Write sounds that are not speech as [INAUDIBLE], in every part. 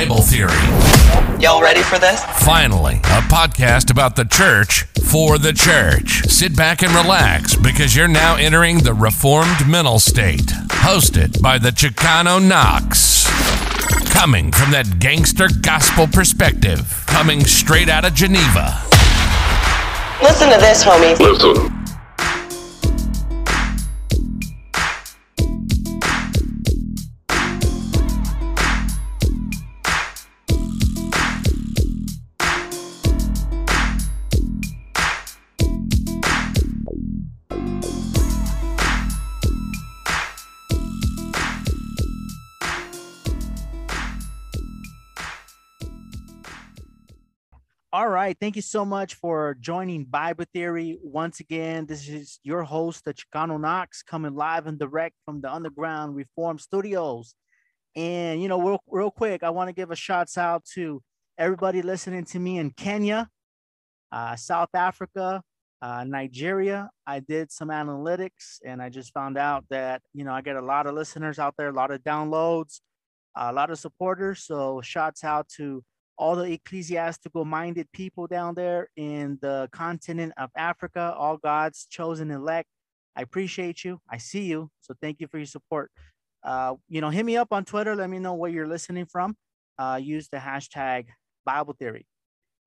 Bible Theory. Y'all ready for this? Finally, a podcast about the church for the church. Sit back and relax because you're now entering the Reformed mental state. Hosted by the Chicano Knox. Coming from that gangster gospel perspective, coming straight out of Geneva. Listen to this, homie. Listen. Right. Thank you so much for joining Bible Theory. Once again, this is your host, the Chicano Knox, coming live and direct from the Underground Reform Studios. And, you know, real, real quick, I want to give a shout out to everybody listening to me in Kenya, uh, South Africa, uh, Nigeria. I did some analytics and I just found out that, you know, I get a lot of listeners out there, a lot of downloads, a lot of supporters. So, shouts out to all the ecclesiastical minded people down there in the continent of Africa, all God's chosen elect. I appreciate you. I see you. So thank you for your support. Uh, you know, hit me up on Twitter. Let me know where you're listening from. Uh, use the hashtag Bible Theory.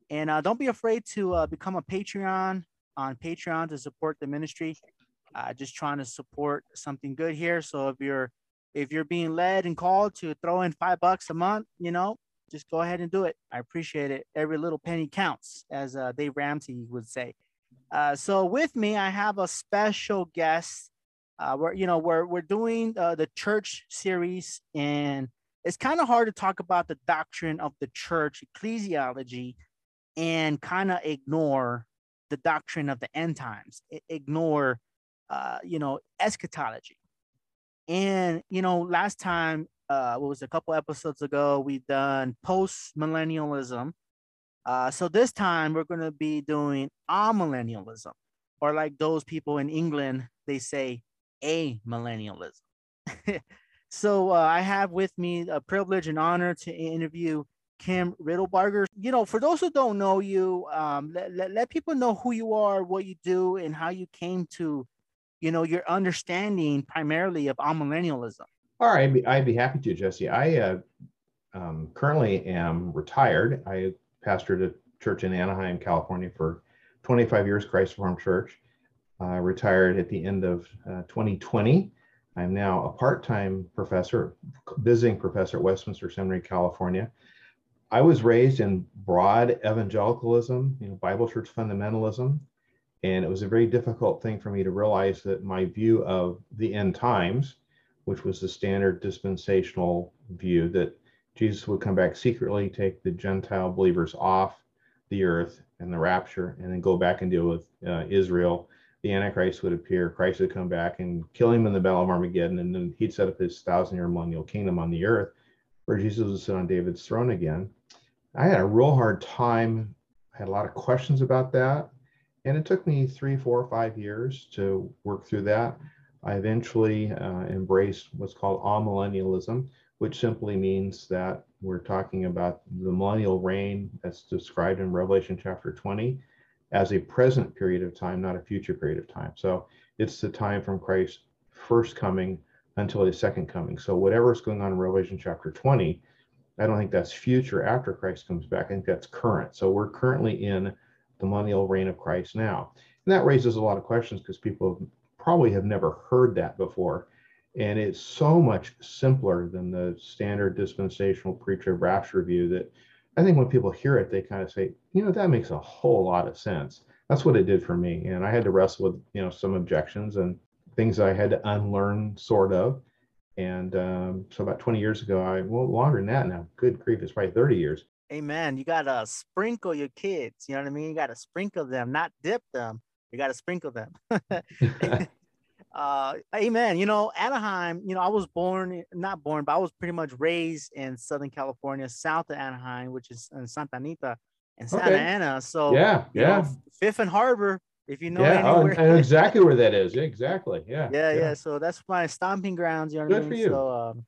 And uh, don't be afraid to uh, become a Patreon on Patreon to support the ministry. Uh, just trying to support something good here. So if you're if you're being led and called to throw in five bucks a month, you know, just go ahead and do it. I appreciate it. Every little penny counts, as uh, Dave Ramsey would say. Uh, so with me, I have a special guest. Uh, we're you know we're we're doing uh, the church series, and it's kind of hard to talk about the doctrine of the church ecclesiology and kind of ignore the doctrine of the end times. Ignore uh, you know eschatology. And you know, last time uh, what was it, a couple episodes ago, we done post millennialism. Uh, so this time we're going to be doing amillennialism, or like those people in England, they say a millennialism. [LAUGHS] so uh, I have with me a privilege and honor to interview Kim Riddlebarger. You know, for those who don't know you, um, let, let, let people know who you are, what you do, and how you came to, you know, your understanding primarily of amillennialism. All right, I'd be, I'd be happy to, Jesse. I uh, um, currently am retired. I pastored a church in Anaheim, California for 25 years, Christ Reformed Church. I retired at the end of uh, 2020. I'm now a part-time professor, visiting professor at Westminster Seminary, California. I was raised in broad evangelicalism, you know, Bible church fundamentalism, and it was a very difficult thing for me to realize that my view of the end times which was the standard dispensational view that Jesus would come back secretly, take the Gentile believers off the earth and the rapture, and then go back and deal with uh, Israel. The Antichrist would appear, Christ would come back and kill him in the Battle of Armageddon, and then he'd set up his thousand year millennial kingdom on the earth where Jesus would sit on David's throne again. I had a real hard time. I had a lot of questions about that. And it took me three, four, five years to work through that. I eventually uh, embraced what's called amillennialism, which simply means that we're talking about the millennial reign that's described in Revelation chapter 20 as a present period of time, not a future period of time. So it's the time from Christ's first coming until his second coming. So whatever's going on in Revelation chapter 20, I don't think that's future after Christ comes back. I think that's current. So we're currently in the millennial reign of Christ now. And that raises a lot of questions because people probably have never heard that before. And it's so much simpler than the standard dispensational preacher rapture view that I think when people hear it, they kind of say, you know, that makes a whole lot of sense. That's what it did for me. And I had to wrestle with, you know, some objections and things I had to unlearn, sort of. And um, so about 20 years ago, I, well, longer than that now, good grief, it's probably 30 years. Amen. You got to sprinkle your kids. You know what I mean? You got to sprinkle them, not dip them. You got to sprinkle them. [LAUGHS] [LAUGHS] uh, amen. You know, Anaheim, you know, I was born, not born, but I was pretty much raised in Southern California, south of Anaheim, which is in Santa Anita and Santa Okay. Ana. So, yeah, you know, yeah. Fifth and Harbor, if you know yeah, oh, anywhere. I know exactly where that is. Yeah, exactly. [LAUGHS] Yeah. yeah, yeah. So that's my stomping grounds. You know what I Good mean? for you. So, um,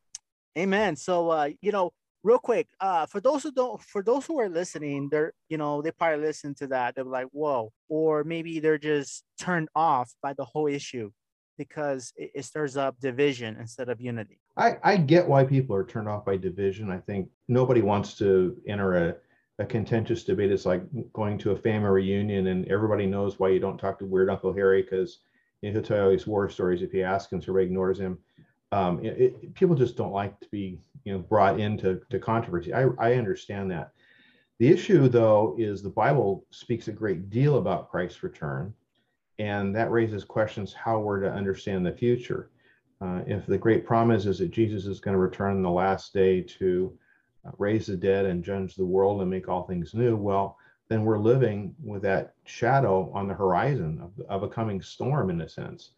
amen. So, uh, you know, real quick, uh, for those who don't, for those who are listening, they're, you know, they probably listen to that. They're like, whoa, or maybe they're just turned off by the whole issue because it, it stirs up division instead of unity. I, I get why people are turned off by division. I think nobody wants to enter a, a contentious debate. It's like going to a family reunion and everybody knows why you don't talk to Weird Uncle Harry because he'll tell you all these war stories if you ask him, so everybody ignores him. Um, it, it, people just don't like to be you know brought into to controversy. I, I understand that. The issue, though, is the Bible speaks a great deal about Christ's return, and that raises questions how we're to understand the future. Uh, if the great promise is that Jesus is going to return in the last day to uh, raise the dead and judge the world and make all things new, well, then we're living with that shadow on the horizon of, of a coming storm in a sense.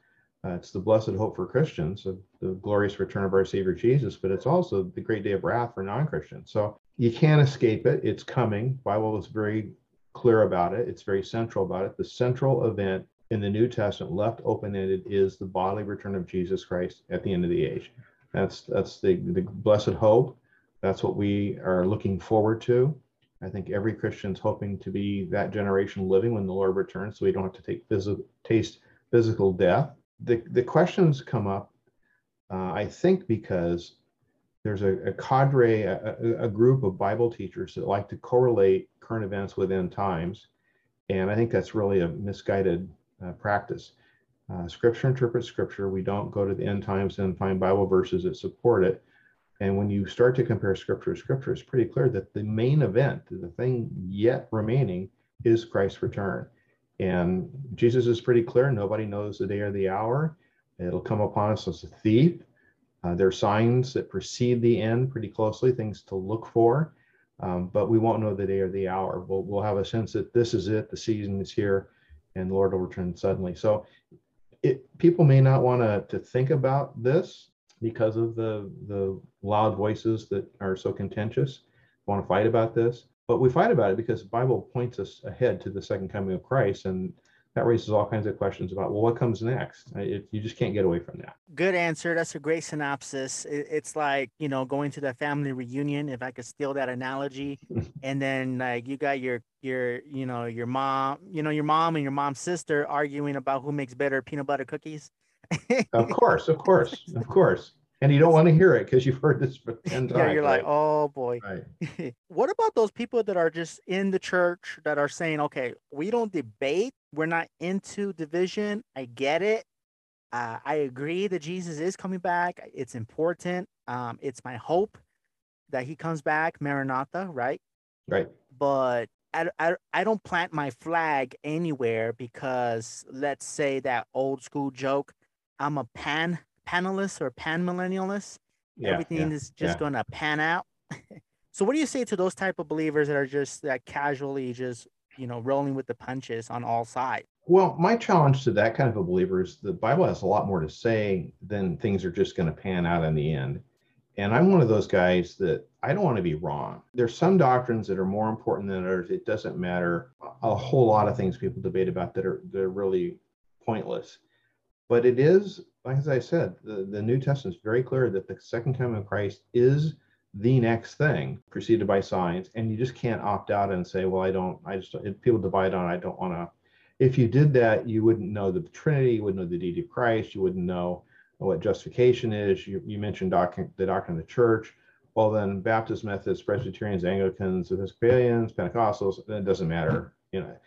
Uh, it's the blessed hope for Christians of the glorious return of our Savior Jesus, but it's also the great day of wrath for non-Christians. So you can't escape it. It's coming. Bible is very clear about it. It's very central about it. The central event in the New Testament, left open-ended, is the bodily return of Jesus Christ at the end of the age. That's that's the, the blessed hope. That's what we are looking forward to. I think every Christian's hoping to be that generation living when the Lord returns, so we don't have to take physical taste physical death the, the questions come up, uh, I think, because there's a, a cadre, a, a, group of Bible teachers that like to correlate current events with end times. And I think that's really a misguided uh, practice. Uh, scripture interprets scripture. We don't go to the end times and find Bible verses that support it. And when you start to compare scripture to scripture, it's pretty clear that the main event, the thing yet remaining, is Christ's return. And Jesus is pretty clear nobody knows the day or the hour. It'll come upon us as a thief. Uh, there are signs that precede the end pretty closely, things to look for, um, but we won't know the day or the hour. We'll, we'll have a sense that this is it, the season is here, and the Lord will return suddenly. So it, people may not want to, think about this because of the, the loud voices that are so contentious, want to fight about this. But we fight about it because the Bible points us ahead to the second coming of Christ, and that raises all kinds of questions about well, what comes next? It, you just can't get away from that. Good answer. That's a great synopsis. It, it's like you know going to the family reunion, if I could steal that analogy, [LAUGHS] and then like you got your your you know your mom, you know your mom and your mom's sister arguing about who makes better peanut butter cookies. of course, of course, of course and you don't want to hear it because you've heard this for 10 times. [LAUGHS] Yeah, you're right? like, oh boy. Right. [LAUGHS] what about those people that are just in the church that are saying, okay, we don't debate, we're not into division. I get it. Uh, I agree that Jesus is coming back. It's important. Um, it's my hope that he comes back, Maranatha, right? Right. But I, I, I don't plant my flag anywhere because let's say that old school joke, I'm a pan panelists or pan millennialists. Yeah, Everything yeah, is just yeah. gonna pan out. [LAUGHS] so what do you say to those type of believers that are just that casually just you know rolling with the punches on all sides? Well, my challenge to that kind of a believer is the Bible has a lot more to say than things are just going to pan out in the end. And I'm one of those guys that I don't want to be wrong. There's some doctrines that are more important than others. It doesn't matter. A whole lot of things people debate about that are that are really pointless. But it is like as I said, the, the New Testament is very clear that the second coming of Christ is the next thing preceded by signs. And you just can't opt out and say well i don't i just people divide on i don't want to if you did that you wouldn't know the trinity you wouldn't know the deity of christ you wouldn't know what justification is. You, you mentioned doctrine, the doctrine of the church. Well then baptist methodists presbyterians anglicans episcopalians pentecostals it doesn't matter. You know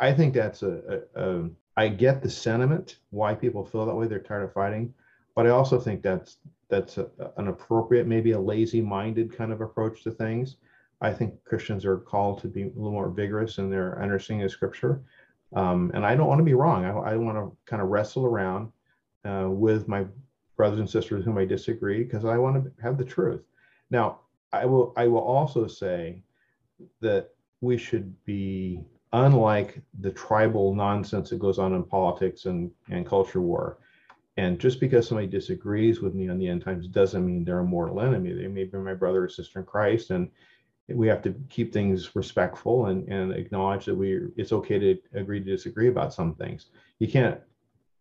i think that's a, a, a I get the sentiment why people feel that way. They're tired of fighting, but I also think that's that's a, an appropriate, maybe a lazy-minded kind of approach to things. I think Christians are called to be a little more vigorous in their understanding of Scripture, um, and I don't want to be wrong. I, I want to kind of wrestle around uh, with my brothers and sisters whom I disagree because I want to have the truth. Now, I will I will also say that we should be unlike the tribal nonsense that goes on in politics and, and culture war. And just because somebody disagrees with me on the end times doesn't mean they're a mortal enemy. They may be my brother or sister in Christ. And we have to keep things respectful and, and acknowledge that we it's okay to agree to disagree about some things. You can't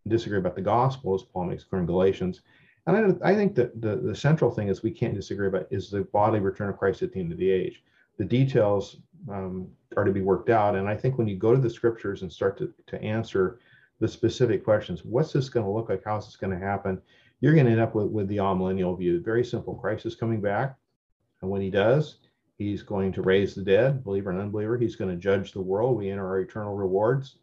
disagree about the gospel, as Paul makes clear in Galatians. And I, I think that the, the central thing is we can't disagree about is the bodily return of Christ at the end of the age. The details um, are to be worked out. And I think when you go to the scriptures and start to, to answer the specific questions, what's this going to look like? How's this going to happen? You're going to end up with, with the amillennial view. Very simple. Christ is coming back. And when he does, he's going to raise the dead, believer and unbeliever. He's going to judge the world. We enter our eternal rewards.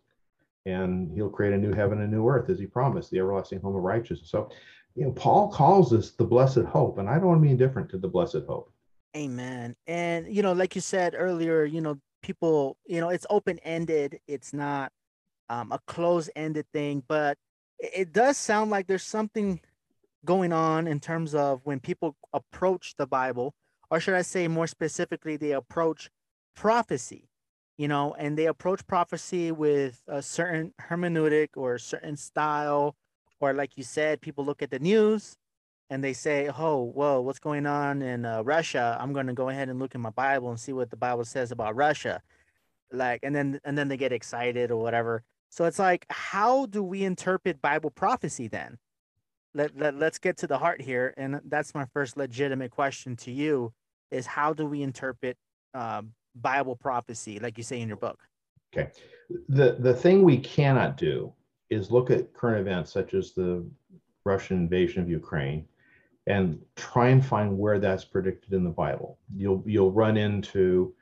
And he'll create a new heaven and new earth as he promised, the everlasting home of righteousness. So, you know, Paul calls this the blessed hope. And I don't want to be indifferent to the blessed hope. Amen. And you know, like you said earlier, you know, people, you know, it's open ended. It's not um, a close ended thing, but it, it does sound like there's something going on in terms of when people approach the Bible, or should I say more specifically, they approach prophecy, you know, and they approach prophecy with a certain hermeneutic or a certain style, or like you said, people look at the news and they say, "Oh, whoa, what's going on in uh, Russia?" I'm going to go ahead and look in my Bible and see what the Bible says about Russia, like, and then and then they get excited or whatever. So it's like, how do we interpret Bible prophecy then? Let, let let's get to the heart here, and that's my first legitimate question to you: is how do we interpret um, Bible prophecy, like you say in your book? Okay, the the thing we cannot do is look at current events such as the Russian invasion of Ukraine and try and find where that's predicted in the Bible. You'll you'll run into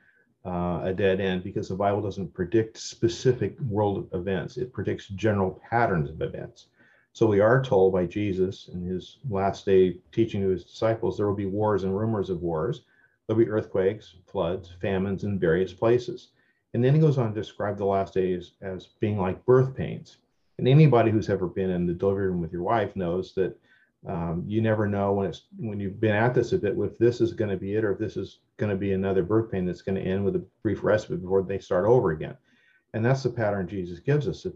uh, a dead end because the Bible doesn't predict specific world events; it predicts general patterns of events. So we are told by Jesus in his last day teaching to his disciples there will be wars and rumors of wars. There'll be earthquakes, floods, famines in various places. And then he goes on to describe the last days as being like birth pains. And anybody who's ever been in the delivery room with your wife knows that um, you never know when it's when you've been at this a bit if this is going to be it or if this is going to be another birth pain that's going to end with a brief respite before they start over again. And that's the pattern jesus gives us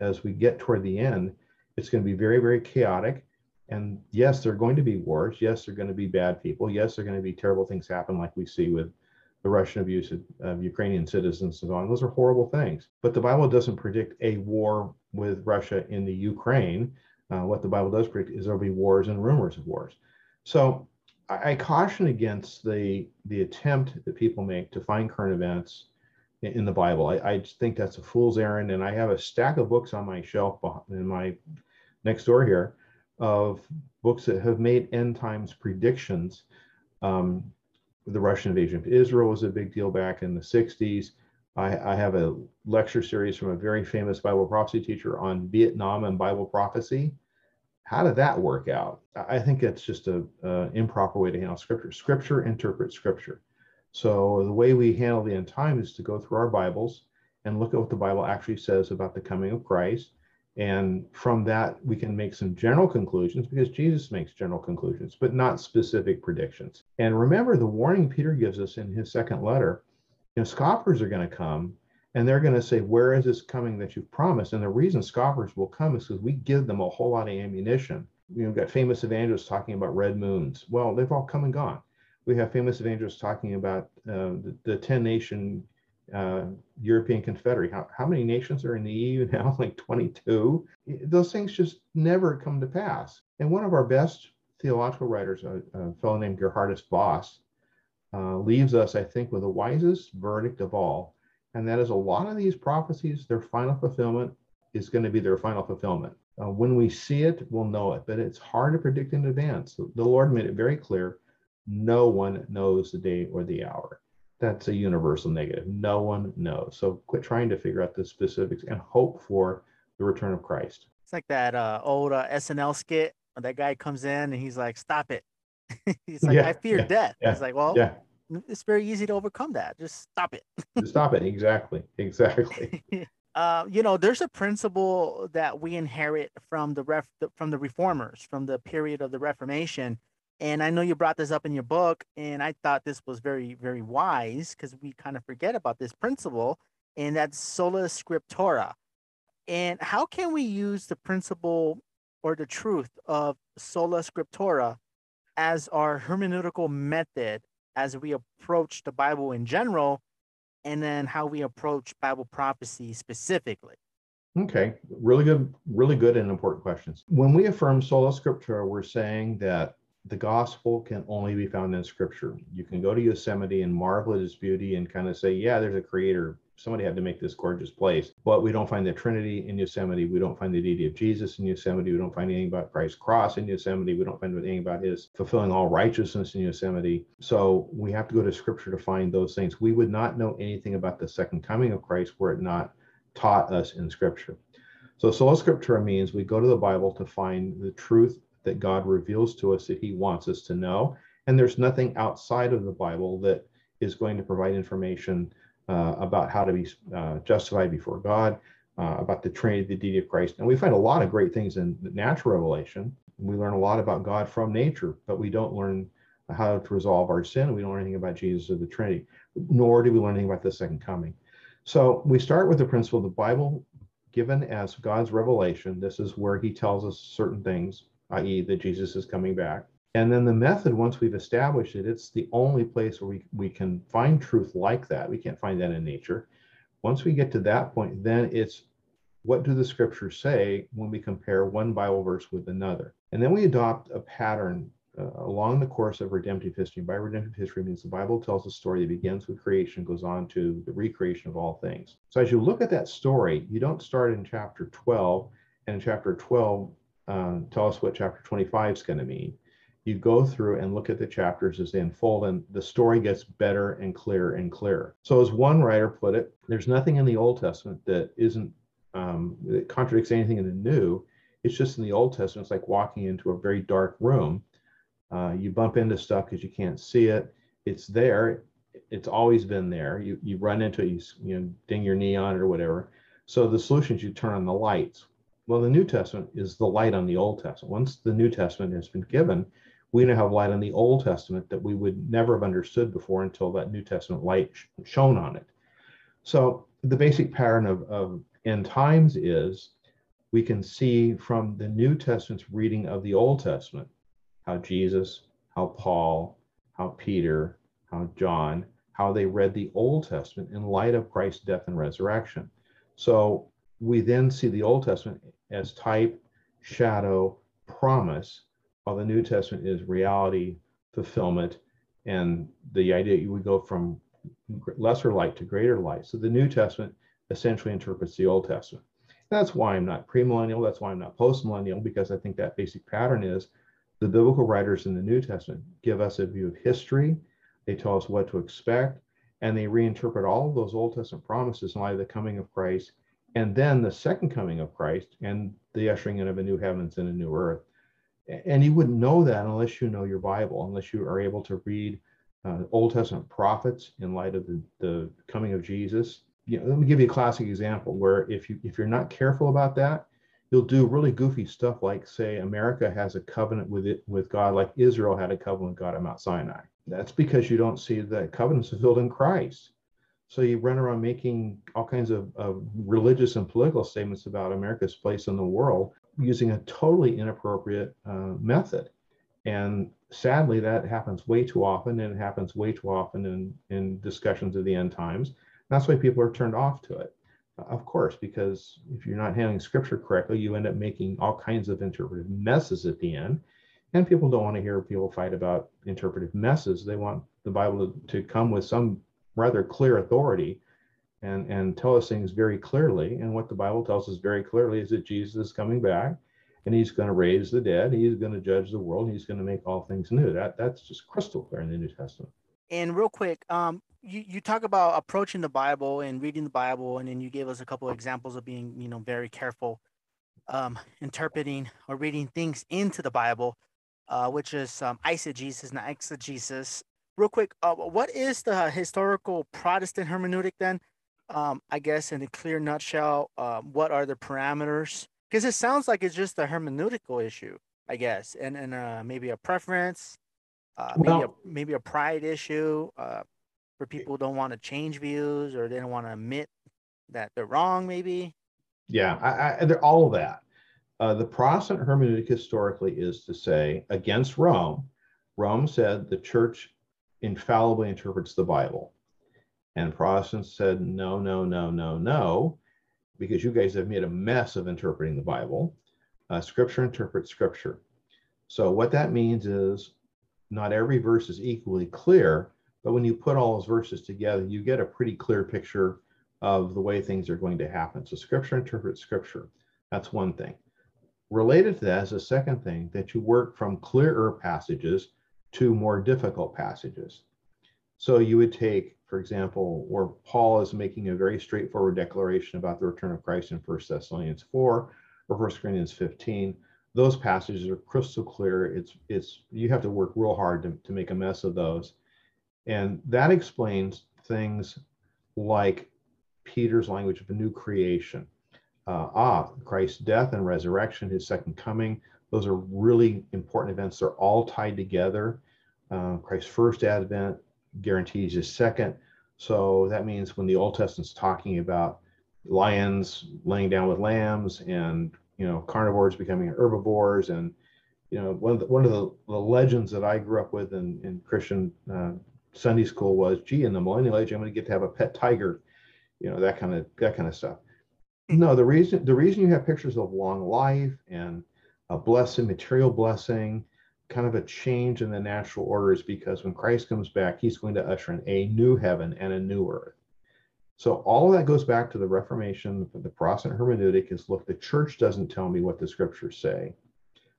as we get toward the end it's going to be very very chaotic. And yes there are going to be wars yes there are going to be bad people. Yes there are going to be terrible things happen like we see with the russian abuse of, of ukrainian citizens and so on. Those are horrible things. But the bible doesn't predict a war with russia in the ukraine uh, what the Bible does predict is there'll be wars and rumors of wars. So I, I, caution against the the attempt that people make to find current events in, in the Bible. I, I think that's a fool's errand, and I have a stack of books on my shelf in my next door here of books that have made end times predictions. Um, the Russian invasion of Israel was a big deal back in the 60s. I, I, have a lecture series from a very famous Bible prophecy teacher on Vietnam and Bible prophecy. How did that work out? I think it's just a, a improper way to handle scripture. Scripture interprets scripture. So the way we handle the end time is to go through our Bibles and look at what the Bible actually says about the coming of Christ. And from that, we can make some general conclusions because Jesus makes general conclusions, but not specific predictions. And remember the warning Peter gives us in his second letter you know, scoffers are going to come and they're going to say, Where is this coming that you've promised? And the reason scoffers will come is because we give them a whole lot of ammunition. You know, we've got famous evangelists talking about red moons. Well, they've all come and gone. We have famous evangelists talking about uh, the, the 10 nation uh, European Confederate. How, how many nations are in the EU [LAUGHS] now? Like 22. Those things just never come to pass. And one of our best theological writers, a, a fellow named Geerhardus Vos, uh, leaves us, I think, with the wisest verdict of all. And that is a lot of these prophecies, their final fulfillment is going to be their final fulfillment. Uh, when we see it, we'll know it, but it's hard to predict in advance. The Lord made it very clear no one knows the day or the hour. That's a universal negative. No one knows. So quit trying to figure out the specifics and hope for the return of Christ. It's like that uh, old uh, SNL skit. Where that guy comes in and he's like, "Stop it!" [LAUGHS] he's like, yeah, "I fear yeah, death." Yeah, he's like, "Well, yeah it's very easy to overcome that. Just stop it. stop it. Exactly. [LAUGHS] Exactly. [LAUGHS] uh, you know, there's a principle that we inherit from the ref from the reformers from the period of the Reformation. And I know you brought this up in your book, and I thought this was very, very wise because we kind of forget about this principle, and that's sola scriptura. And how can we use the principle or the truth of sola scriptura as our hermeneutical method as we approach the Bible in general, and then how we approach Bible prophecy specifically. Okay, really good, really good and important questions. When we affirm sola scriptura, we're saying that the gospel can only be found in scripture. You can go to Yosemite and marvel at its beauty and kind of say, yeah, there's a creator. Somebody had to make this gorgeous place. But we don't find the Trinity in Yosemite. We don't find the deity of Jesus in Yosemite. We don't find anything about Christ's cross in Yosemite. We don't find anything about his fulfilling all righteousness in Yosemite. So we have to go to scripture to find those things. We would not know anything about the second coming of Christ were it not taught us in Scripture. So sola scriptura means we go to the Bible to find the truth that God reveals to us that He wants us to know, and there's nothing outside of the Bible that is going to provide information uh, about how to be uh, justified before God, uh, about the Trinity, the deity of Christ. And we find a lot of great things in natural revelation. We learn a lot about God from nature, but we don't learn how to resolve our sin. We don't learn anything about Jesus or the Trinity, nor do we learn anything about the second coming. So we start with the principle of the Bible, given as God's revelation, this is where he tells us certain things, i.e., that Jesus is coming back. And then the method, once we've established it, it's the only place where we, we can find truth like that. We can't find that in nature. Once we get to that point, then it's what do the scriptures say when we compare one Bible verse with another? And then we adopt a pattern uh, along the course of redemptive history. By redemptive history means the Bible tells a story that begins with creation, goes on to the recreation of all things. So as you look at that story, you don't start in chapter 12, and in chapter 12, uh, tell us what chapter 25 is going to mean. You go through and look at the chapters as they unfold, and the story gets better and clearer and clearer. So, as one writer put it, there's nothing in the Old Testament that isn't um, that contradicts anything in the New. It's just in the Old Testament, it's like walking into a very dark room uh, you bump into stuff because you can't see it. It's there. It's always been there. You you run into it. You you know ding your knee on it or whatever. So the solution is you turn on the lights. Well, the New Testament is the light on the Old Testament. Once the New Testament has been given, we now have light on the Old Testament that we would never have understood before until that New Testament light shone on it. So the basic pattern of, of end times is we can see from the New Testament's reading of the Old Testament how Jesus, how Paul, how Peter, how John, how they read the Old Testament in light of Christ's death and resurrection. So we then see the Old Testament as type, shadow, promise, while the New Testament is reality, fulfillment, and the idea we go from lesser light to greater light. So the New Testament essentially interprets the Old Testament. That's why I'm not premillennial. That's why I'm not postmillennial, because I think that basic pattern is the biblical writers in the New Testament give us a view of history, they tell us what to expect, and they reinterpret all of those Old Testament promises in light of the coming of Christ, and then the second coming of Christ and the ushering in of a new heavens and a new earth. And you wouldn't know that unless you know your Bible, unless you are able to read uh, Old Testament prophets in light of the, the coming of Jesus. You know, let me give you a classic example where if you if you're not careful about that, you'll do really goofy stuff like say America has a covenant with it with God like Israel had a covenant with God at Mount Sinai. That's because you don't see the covenants fulfilled in Christ. So you run around making all kinds of, of religious and political statements about America's place in the world using a totally inappropriate uh, method. And sadly, that happens way too often, and it happens way too often in, in discussions of the end times. That's why people are turned off to it. Of course, because if you're not handling scripture correctly, you end up making all kinds of interpretive messes at the end. And people don't want to hear people fight about interpretive messes. They want the Bible to, to come with some rather clear authority and, and tell us things very clearly. And what the Bible tells us very clearly is that Jesus is coming back and he's going to raise the dead. He's going to judge the world. He's going to make all things new. That that's just crystal clear in the New Testament. And real quick, um, you, you talk about approaching the Bible and reading the Bible, and then you gave us a couple of examples of being, you know, very careful um, interpreting or reading things into the Bible, uh, which is um, eisegesis, not exegesis. Real quick, uh, what is the historical Protestant hermeneutic then? Um, I guess in a clear nutshell, uh, what are the parameters? Because it sounds like it's just a hermeneutical issue, I guess, and and uh, maybe a preference, uh, well, maybe a maybe a pride issue. Uh, for people who don't want to change views or they don't want to admit that they're wrong, maybe. Yeah, I, I, they're all of that. Uh, the Protestant hermeneutic historically is to say against Rome. Rome said the church infallibly interprets the Bible, and Protestants said no, no, no, no, no. because you guys have made a mess of interpreting the Bible. Uh, scripture interprets scripture. So what that means is not every verse is equally clear, but when you put all those verses together, you get a pretty clear picture of the way things are going to happen. So scripture interprets scripture. That's one thing. Related to that is a second thing that you work from clearer passages to more difficult passages. So you would take, for example, where Paul is making a very straightforward declaration about the return of Christ in 1 Thessalonians 4 or 1 Corinthians 15. Those passages are crystal clear. It's it's you have to work real hard to, to make a mess of those. And that explains things like Peter's language of a new creation. Uh, ah, Christ's death and resurrection, his second coming, those are really important events. They're all tied together. Uh, Christ's first advent guarantees his second. So that means when the Old Testament's talking about lions laying down with lambs and you know carnivores becoming herbivores and you know one of the, one of the, the legends that I grew up with in, in Christian uh, Sunday school was, gee, in the millennial age, I'm going to get to have a pet tiger, you know, that kind of that kind of stuff. No, the reason the reason you have pictures of long life and a blessing, material blessing, kind of a change in the natural order is because when Christ comes back, he's going to usher in a new heaven and a new earth. So all of that goes back to the Reformation, the Protestant hermeneutic is look, the church doesn't tell me what the scriptures say.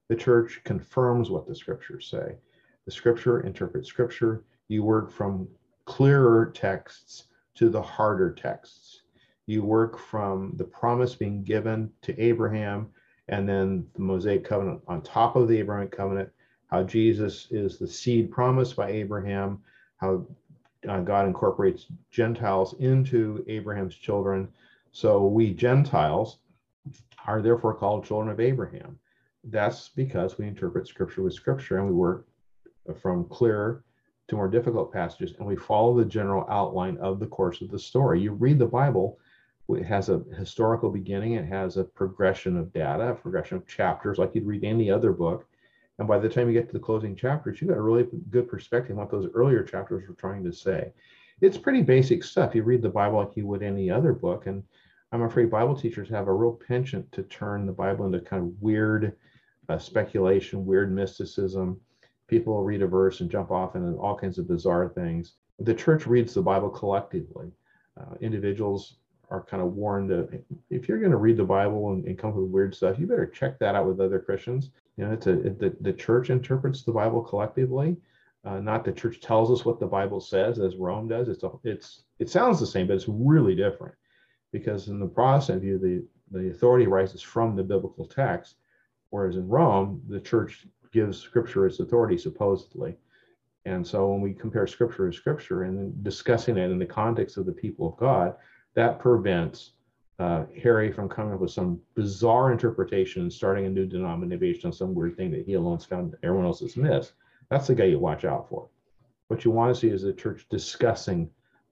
The church confirms what the scriptures say. The scripture interprets scripture you work from clearer texts to the harder texts. You work from the promise being given to Abraham and then the Mosaic covenant on top of the Abrahamic covenant, how Jesus is the seed promised by Abraham, how uh, God incorporates Gentiles into Abraham's children. So we Gentiles are therefore called children of Abraham. That's because we interpret scripture with scripture and we work from clearer to more difficult passages, and we follow the general outline of the course of the story. You read the Bible, it has a historical beginning, it has a progression of data, a progression of chapters, like you'd read any other book. And by the time you get to the closing chapters, you got a really good perspective on what those earlier chapters were trying to say. It's pretty basic stuff. You read the Bible like you would any other book. And I'm afraid Bible teachers have a real penchant to turn the Bible into kind of weird uh, speculation, weird mysticism people read a verse and jump off into all kinds of bizarre things. The church reads the Bible collectively. Uh, individuals are kind of warned to, if you're going to read the Bible and, and, come up with weird stuff, you better check that out with other Christians. You know, it's a, it, the, the church interprets the Bible collectively. Uh, not the church tells us what the Bible says, as Rome does. It's a, it's it sounds the same, but it's really different, because in the Protestant view, the the authority rises from the biblical text, whereas in Rome, the church gives scripture its authority, supposedly. And so when we compare scripture to scripture and discussing it in the context of the people of God, that prevents uh, Harry from coming up with some bizarre interpretation and starting a new denomination on some weird thing that he alone's found everyone else has missed. That's the guy you watch out for. What you want to see is the church discussing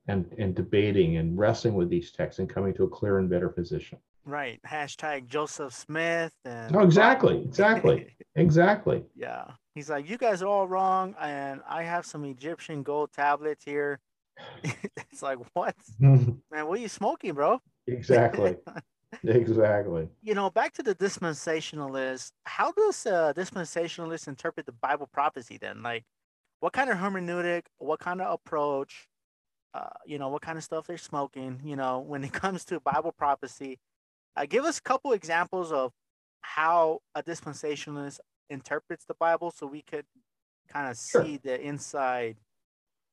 and, and debating and wrestling with these texts and coming to a clear and better position. Right. Hashtag Joseph Smith and No, exactly, exactly, [LAUGHS] exactly. Yeah. He's like, you guys are all wrong, and I have some Egyptian gold tablets here. [LAUGHS] it's like, what? [LAUGHS] Man, what are you smoking, bro? Exactly. [LAUGHS] exactly. You know, back to the dispensationalist. How does a dispensationalist interpret the Bible prophecy then? Like, what kind of hermeneutic, what kind of approach, uh, you know, what kind of stuff they're smoking, you know, when it [LAUGHS] comes to Bible prophecy? Uh, give us a couple examples of how a dispensationalist interprets the Bible, so we could kind of sure. see the inside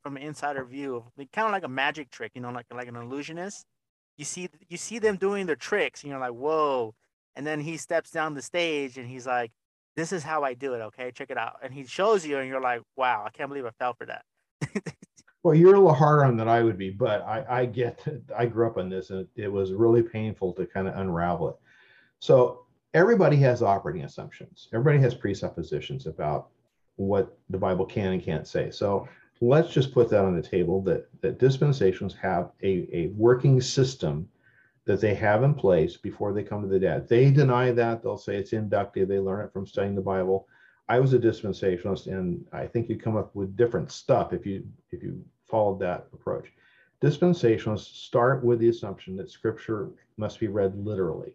from an insider view of kind of like a magic trick, you know, like like an illusionist. You see you see them doing their tricks, and you're like, whoa! And then he steps down the stage, and he's like, "This is how I do it. Okay, check it out." And he shows you, and you're like, "Wow, I can't believe I fell for that." [LAUGHS] Well, you're a little harder on than I would be, but I, I get I grew up on this and it, it was really painful to kind of unravel it. So everybody has operating assumptions. Everybody has presuppositions about what the Bible can and can't say. So let's just put that on the table that, that dispensations have a, a working system that they have in place before they come to the dad. They deny that. They'll say it's inductive. They learn it from studying the Bible. I was a dispensationalist, and I think you come up with different stuff if you if you followed that approach. dispensationalists start with the assumption that scripture must be read literally.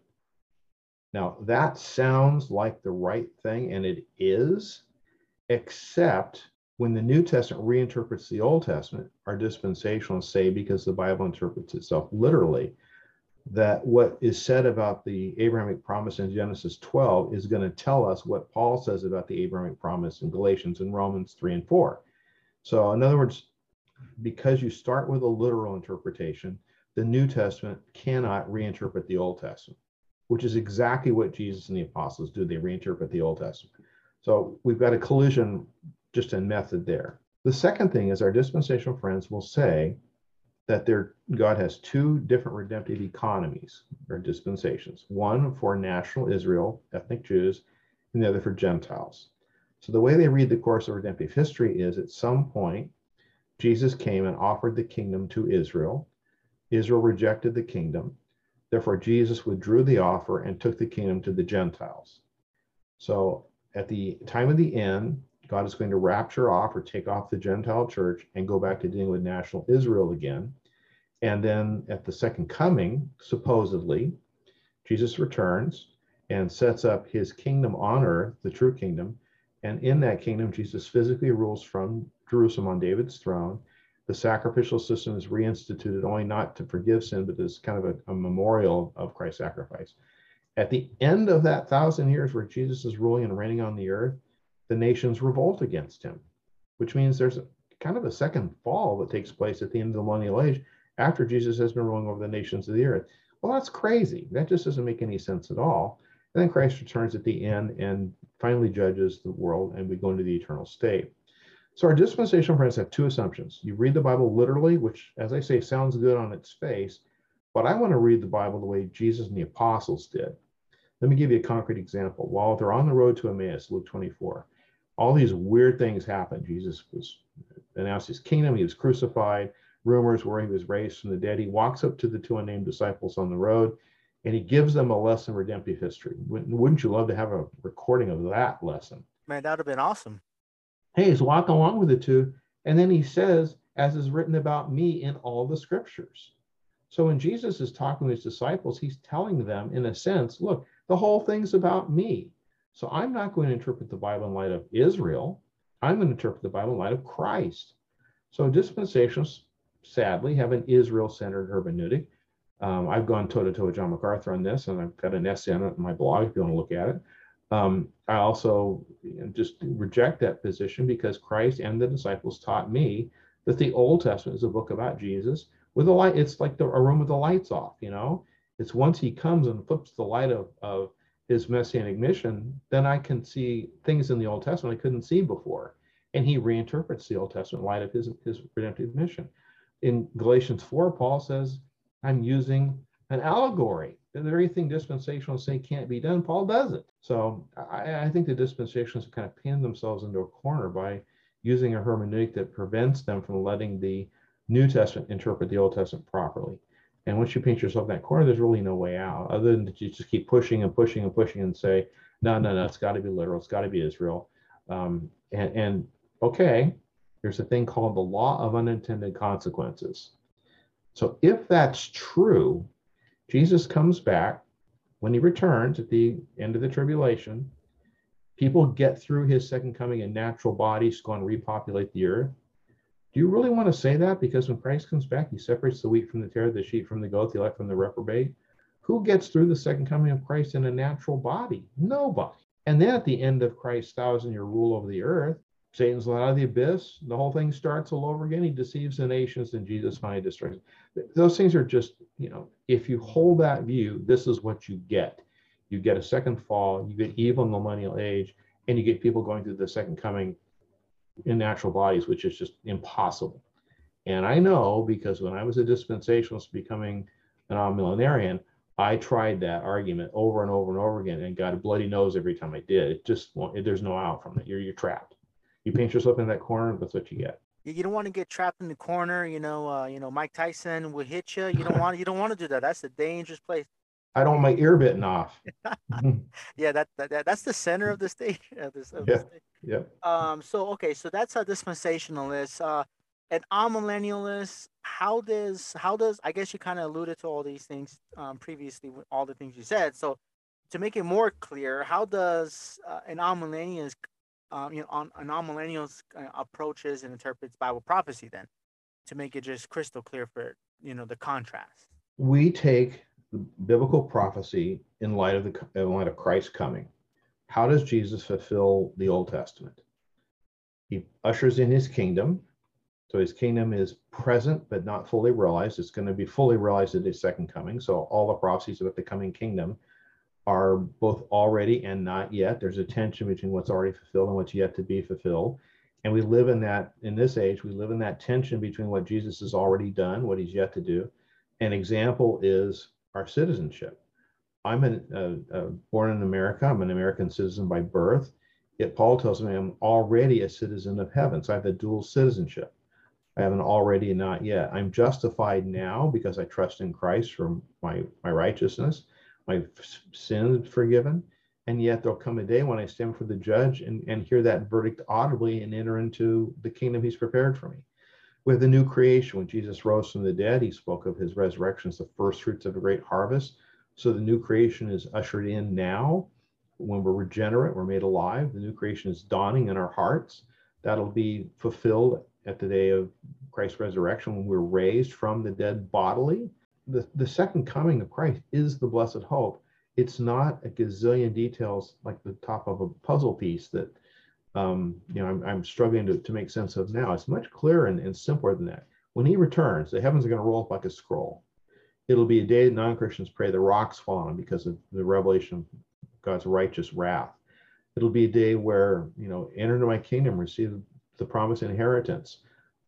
Now, that sounds like the right thing, and it is, except when the New Testament reinterprets the Old Testament, our dispensationalists say, because the Bible interprets itself literally, that what is said about the Abrahamic promise in Genesis 12 is going to tell us what Paul says about the Abrahamic promise in Galatians and Romans 3 and 4. So, in other words, because you start with a literal interpretation, the New Testament cannot reinterpret the Old Testament, which is exactly what Jesus and the apostles do. They reinterpret the Old Testament. So, we've got a collision just a method there. The second thing is our dispensational friends will say that their God has two different redemptive economies or dispensations, one for national Israel, ethnic Jews, and the other for Gentiles. So the way they read the course of redemptive history is at some point, Jesus came and offered the kingdom to Israel. Israel rejected the kingdom. Therefore, Jesus withdrew the offer and took the kingdom to the Gentiles. So at the time of the end, God is going to rapture off or take off the Gentile church and go back to dealing with national Israel again. And then at the second coming, supposedly, Jesus returns and sets up his kingdom on earth, the true kingdom. And in that kingdom, Jesus physically rules from Jerusalem on David's throne. The sacrificial system is reinstituted only not to forgive sin, but as kind of a, a memorial of Christ's sacrifice. At the end of that thousand years where Jesus is ruling and reigning on the earth, the nations revolt against him, which means there's kind of a second fall that takes place at the end of the millennial age after Jesus has been ruling over the nations of the earth. Well, that's crazy. That just doesn't make any sense at all. And then Christ returns at the end and finally judges the world, and we go into the eternal state. So, our dispensational friends have two assumptions. You read the Bible literally, which, as I say, sounds good on its face, but I want to read the Bible the way Jesus and the apostles did. Let me give you a concrete example. While they're on the road to Emmaus, Luke 24, all these weird things happened. Jesus was announced his kingdom, he was crucified, rumors where he was raised from the dead. He walks up to the two unnamed disciples on the road and he gives them a lesson in redemptive history. Wouldn't you love to have a recording of that lesson? Man, that would have been awesome. Hey, he's walking along with the two, and then he says, as is written about me in all the scriptures. So when Jesus is talking to his disciples, he's telling them, in a sense, look, the whole thing's about me. So I'm not going to interpret the Bible in light of Israel. I'm going to interpret the Bible in light of Christ. So dispensationalists, sadly, have an Israel centered hermeneutic. Um, I've gone toe to toe with John MacArthur on this, and I've got an essay on it in my blog if you want to look at it. Um, I also just reject that position because Christ and the disciples taught me that the Old Testament is a book about Jesus with a light. It's like the, a room with the lights off, you know. It's once he comes and flips the light of, of his messianic mission, then I can see things in the Old Testament I couldn't see before. And he reinterprets the Old Testament in light of his, his redemptive mission. In Galatians 4, Paul says, I'm using an allegory. The very thing dispensationalists say can't be done, Paul does it. So I, I think the dispensationalists kind of pinned themselves into a corner by using a hermeneutic that prevents them from letting the New Testament interpret the Old Testament properly. And once you paint yourself that corner, there's really no way out other than to just keep pushing and pushing and pushing and say, no, no, no, it's got to be literal. It's got to be Israel. Um, and, and okay, there's a thing called the law of unintended consequences. So if that's true, Jesus comes back when he returns at the end of the tribulation. People get through his second coming in natural bodies, go and repopulate the earth. Do you really want to say that? Because when Christ comes back, he separates the wheat from the tare, the sheep from the goat, the elect from the reprobate. Who gets through the second coming of Christ in a natural body? Nobody. And then at the end of Christ's thousand year rule over the earth, Satan's let out of the abyss. The whole thing starts all over again. He deceives the nations, and Jesus finally destroys. Those things are just, you know, if you hold that view, this is what you get. You get a second fall, you get evil in the millennial age, and you get people going through the second coming in natural bodies, which is just impossible. And I know because when I was a dispensationalist becoming an millenarian, I tried that argument over and over and over again and got a bloody nose every time I did. It just won't it there's no out from it. You're you're trapped. You paint yourself in that corner, that's what you get. You don't want to get trapped in the corner. You know, uh, you know, Mike Tyson will hit you. You don't [LAUGHS] want you don't want to do that. That's a dangerous place. I don't want my ear bitten off. [LAUGHS] yeah, that, that that's the center of the stage. Of this, of yeah. Yeah. Um. So okay. So that's a dispensationalist. Uh. an amillennialist, how does how does I guess you kind of alluded to all these things um, previously, with all the things you said. So to make it more clear, how does uh, an amillennialist, um, you know, on an amillennialist uh, approaches and interprets Bible prophecy then, to make it just crystal clear for you know the contrast? We take biblical prophecy in light of the in light of Christ coming. How does Jesus fulfill the Old Testament? He ushers in his kingdom. So his kingdom is present but not fully realized. It's going to be fully realized at his second coming. So all the prophecies about the coming kingdom are both already and not yet. There's a tension between what's already fulfilled and what's yet to be fulfilled. And we live in that, in this age, we live in that tension between what Jesus has already done, what he's yet to do. An example is our citizenship. I'm an, uh, uh, born in America. I'm an American citizen by birth. Yet Paul tells me I'm already a citizen of heaven. So I have a dual citizenship. I have an already and not yet. I'm justified now because I trust in Christ for my, my righteousness my sins forgiven. And yet there'll come a day when I stand for the judge and, and hear that verdict audibly and enter into the kingdom he's prepared for me. With the new creation, when Jesus rose from the dead, he spoke of his resurrection as the first fruits of a great harvest. So the new creation is ushered in now. When we're regenerate, we're made alive. The new creation is dawning in our hearts. That'll be fulfilled at the day of Christ's resurrection when we're raised from the dead bodily the, the second coming of Christ is the blessed hope. It's not a gazillion details like the top of a puzzle piece that um, you know I'm, I'm struggling to, to make sense of now. It's much clearer and, and simpler than that. When he returns, the heavens are going to roll up like a scroll. It'll be a day that non-Christians pray the rocks fall on them because of the revelation of God's righteous wrath. It'll be a day where you know enter into my kingdom, receive the promised inheritance,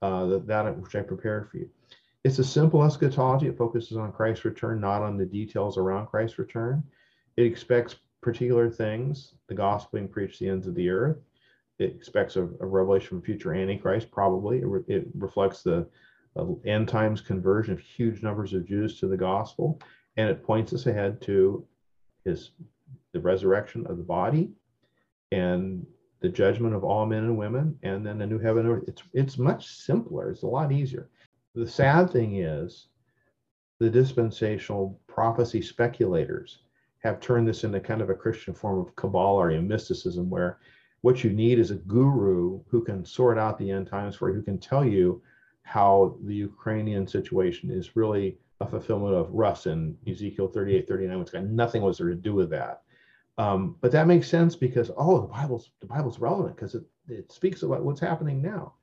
uh, that, that which I prepared for you. It's a simple eschatology. It focuses on Christ's return, not on the details around Christ's return. It expects particular things, the gospel being preached the ends of the earth. It expects a, a revelation from future Antichrist, probably. It, re, it reflects the end times conversion of huge numbers of Jews to the gospel. And it points us ahead to his the resurrection of the body and the judgment of all men and women, and then a new heaven and earth. It's it's much simpler. It's a lot easier. The sad thing is, the dispensational prophecy speculators have turned this into kind of a Christian form of Kabbalah or mysticism, where what you need is a guru who can sort out the end times for you, who can tell you how the Ukrainian situation is really a fulfillment of Rosh in Ezekiel 38, 39, which got nothing was there to do with that. Um, but that makes sense because oh, the Bible's the Bible's relevant because it, it speaks about what's happening now.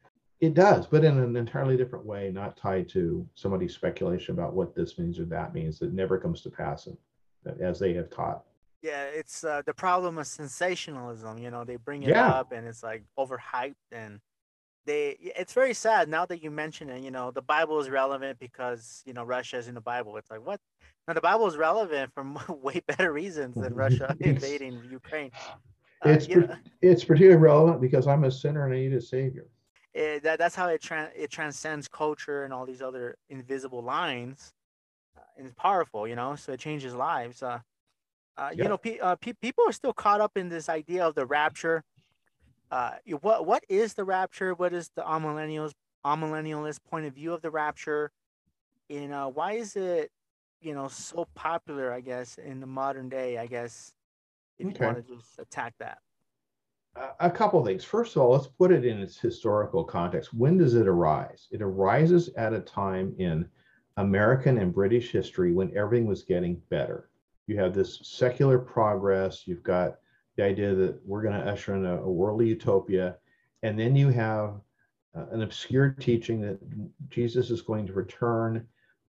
It does, but in an entirely different way, not tied to somebody's speculation about what this means or that means that never comes to pass as they have taught. Yeah, it's uh, the problem of sensationalism. You know, they bring it yeah. up and it's like overhyped and they it's very sad now that you mention it you know the bible is relevant because you know russia is in the bible. It's like what? Now the bible is relevant for [LAUGHS] way better reasons than [LAUGHS] russia [LAUGHS] invading ukraine. Uh, it's, it's particularly relevant because i'm a sinner and i need a savior. It, that that's how it tra- it transcends culture and all these other invisible lines. Uh, and it's powerful you know so it changes lives. Uh, uh you know pe- uh, pe- people are still caught up in this idea of the rapture uh what what is the rapture what is the amillennials amillennialist point of view of the rapture and uh why is it you know so popular i guess in the modern day i guess if okay. you want to just attack that a couple of things. First of all, let's put it in its historical context. When does it arise? It arises at a time in American and British history when everything was getting better. You have this secular progress. You've got the idea that we're going to usher in a, a worldly utopia. And then you have uh, an obscure teaching that Jesus is going to return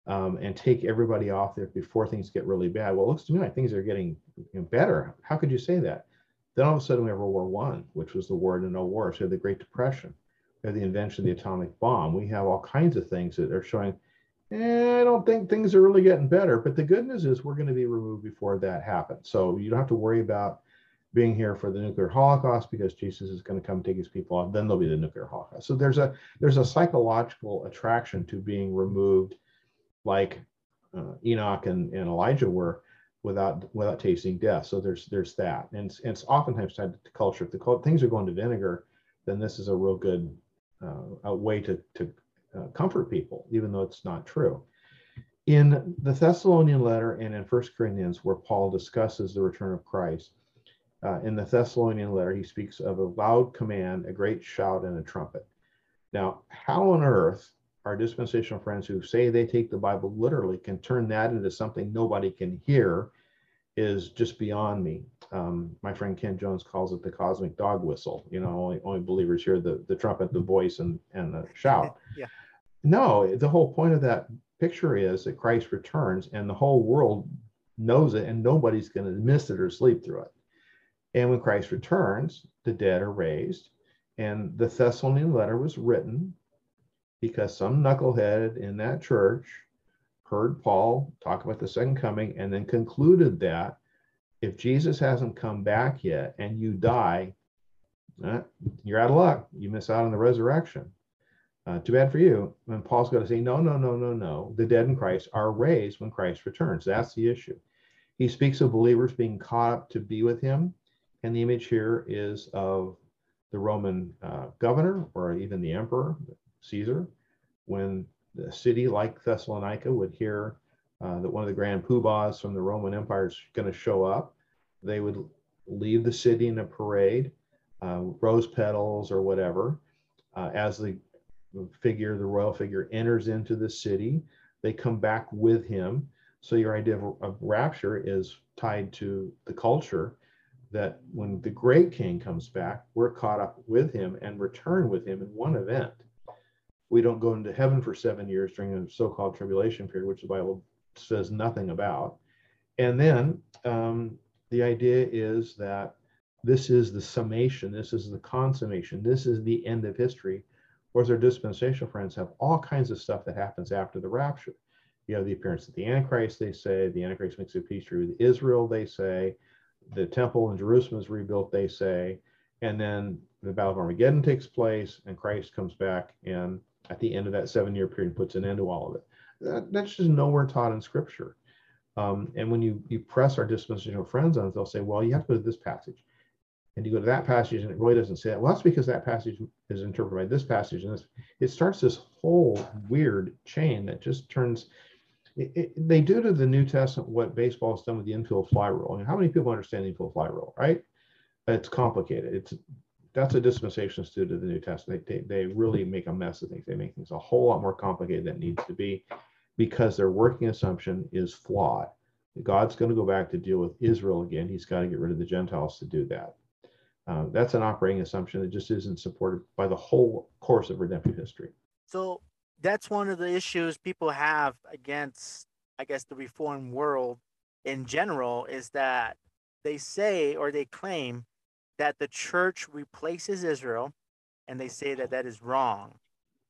um, and take everybody off there before things get really bad. Well, it looks to me like things are getting you know, better. How could you say that? Then all of a sudden we have World War One, which was the war to no war. So we have the Great Depression. We have the invention of the atomic bomb. We have all kinds of things that are showing. Eh, I don't think things are really getting better. But the good news is we're going to be removed before that happens. So you don't have to worry about being here for the nuclear holocaust because Jesus is going to come take his people off. Then there'll be the nuclear holocaust. So there's a there's a psychological attraction to being removed, like uh, Enoch and, and Elijah were without without tasting death. So there's there's that, and it's, it's oftentimes tied to culture. If the things are going to vinegar, then this is a real good uh, a way to to uh, comfort people, even though it's not true. In the Thessalonian letter and in First Corinthians, where Paul discusses the return of Christ, uh, in the Thessalonian letter, he speaks of a loud command, a great shout, and a trumpet. Now, how on earth our dispensational friends who say they take the Bible literally can turn that into something nobody can hear is just beyond me. Um, my friend Ken Jones calls it the cosmic dog whistle. You know, only, only believers hear the, the trumpet, the voice, and, and the shout. [LAUGHS] Yeah. No, the whole point of that picture is that Christ returns and the whole world knows it and nobody's going to miss it or sleep through it. And when Christ returns, the dead are raised. And the Thessalonian letter was written because some knucklehead in that church heard Paul talk about the second coming and then concluded that if Jesus hasn't come back yet and you die, eh, you're out of luck. You miss out on the resurrection. Uh, too bad for you. And Paul's going to say, no, no, no, no, no. The dead in Christ are raised when Christ returns. That's the issue. He speaks of believers being caught up to be with him. And the image here is of the Roman uh, governor or even the emperor, Caesar, when the city like Thessalonica would hear uh, that one of the grand poobahs from the Roman Empire is going to show up, they would leave the city in a parade, uh, rose petals or whatever. Uh, as the figure, the royal figure, enters into the city, they come back with him. So your idea of, of rapture is tied to the culture that when the great king comes back, we're caught up with him and return with him in one event. We don't go into heaven for seven years during a so called tribulation period, which the Bible says nothing about. And then um, the idea is that this is the summation, this is the consummation, this is the end of history. Whereas our dispensational friends have all kinds of stuff that happens after the rapture. You have the appearance of the Antichrist, they say, the Antichrist makes a peace treaty with Israel, they say, the temple in Jerusalem is rebuilt, they say, and then the Battle of Armageddon takes place, and Christ comes back and at the end of that seven year period puts an end to all of it. That, that's just nowhere taught in Scripture. Um, and when you, you press our dispensational friends on it, they'll say, well, you have to go to this passage. And you go to that passage and it really doesn't say that. Well, that's because that passage is interpreted by this passage. And this, it starts this whole weird chain that just turns, it, they do to the New Testament what baseball has done with the infield fly rule. I mean, how many people understand the infield fly rule, right? It's complicated. It's that's a dispensation student of the New Testament. They, they, they really make a mess of things. They make things a whole lot more complicated than it needs to be because their working assumption is flawed. God's going to go back to deal with Israel again. He's got to get rid of the Gentiles to do that. Uh, that's an operating assumption that just isn't supported by the whole course of redemptive history. So that's one of the issues people have against, I guess, the reform world in general is that they say or they claim that the church replaces Israel, and they say that that is wrong.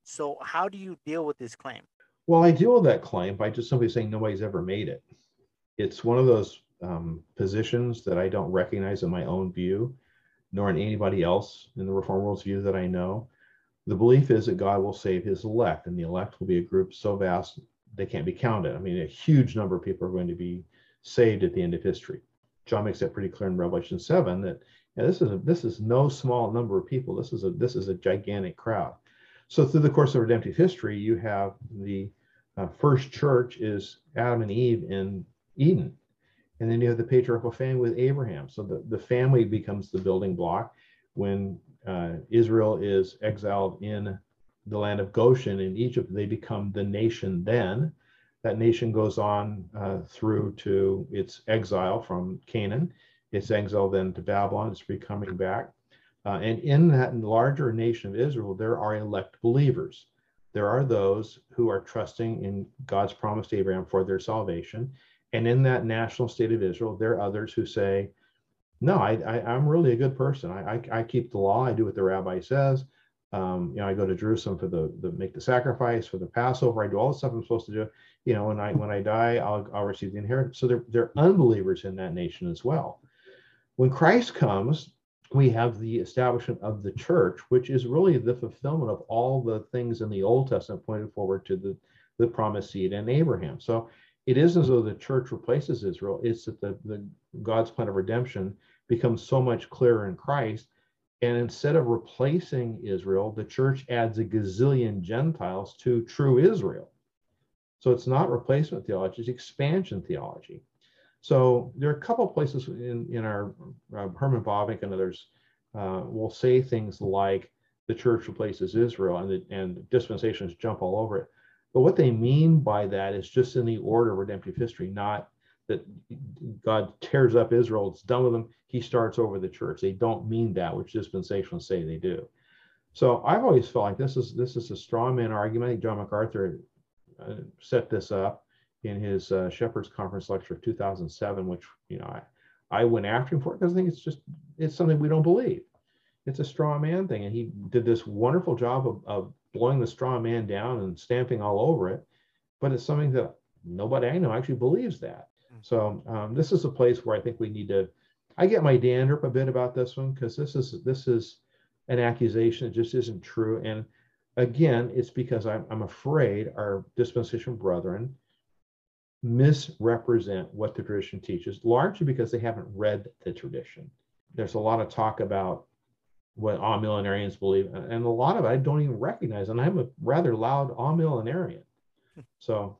So, how do you deal with this claim? Well, I deal with that claim by just simply saying nobody's ever made it. It's one of those um, positions that I don't recognize in my own view, nor in anybody else in the Reform world's view that I know. The belief is that God will save his elect, and the elect will be a group so vast they can't be counted. I mean, a huge number of people are going to be saved at the end of history. John makes that pretty clear in Revelation 7 that yeah, this is a, this is no small number of people. This is a this is a gigantic crowd. So through the course of redemptive history, you have the uh, first church is Adam and Eve in Eden, and then you have the patriarchal family with Abraham. So the, the family becomes the building block when uh, Israel is exiled in the land of Goshen in Egypt. They become the nation then. That nation goes on uh, through to its exile from Canaan its exile then to Babylon. It's becoming back. Uh, and in that larger nation of Israel, there are elect believers. There are those who are trusting in God's promise to Abraham for their salvation. And in that national state of Israel, there are others who say, No, I, I, am really a good person. I, I, I, keep the law. I do what the rabbi says. Um, you know, I go to Jerusalem for the, the make the sacrifice for the Passover. I do all the stuff I'm supposed to do. You know, when I when I die, I'll, I'll receive the inheritance. So there are unbelievers in that nation as well. When Christ comes, we have the establishment of the church, which is really the fulfillment of all the things in the Old Testament pointed forward to the, the promised seed and Abraham. So it isn't as though the church replaces Israel, it's that the, the God's plan of redemption becomes so much clearer in Christ. And instead of replacing Israel, the church adds a gazillion Gentiles to true Israel. So it's not replacement theology, it's expansion theology. So there are a couple places in, in our uh, Herman Bavinck and others uh, will say things like the church replaces Israel and, the, and dispensations jump all over it. But what they mean by that is just in the order of redemptive history, not that God tears up Israel, it's done with them, he starts over the church. They don't mean that, which dispensationalists say they do. So I've always felt like this is this is a straw man argument. John MacArthur uh, set this up in his uh, Shepherd's Conference lecture of 2007, which you know I, I went after him for because I think it's just it's something we don't believe. It's a straw man thing, and he did this wonderful job of, of blowing the straw man down and stamping all over it. But it's something that nobody I know actually believes that. So um, this is a place where I think we need to. I get my dander up a bit about this one because this is this is an accusation that just isn't true. And again, it's because I'm, I'm afraid our dispensation brethren misrepresent what the tradition teaches, largely because they haven't read the tradition. There's a lot of talk about what amillenarians believe, and a lot of it I don't even recognize, and I'm a rather loud amillenarian. [LAUGHS] So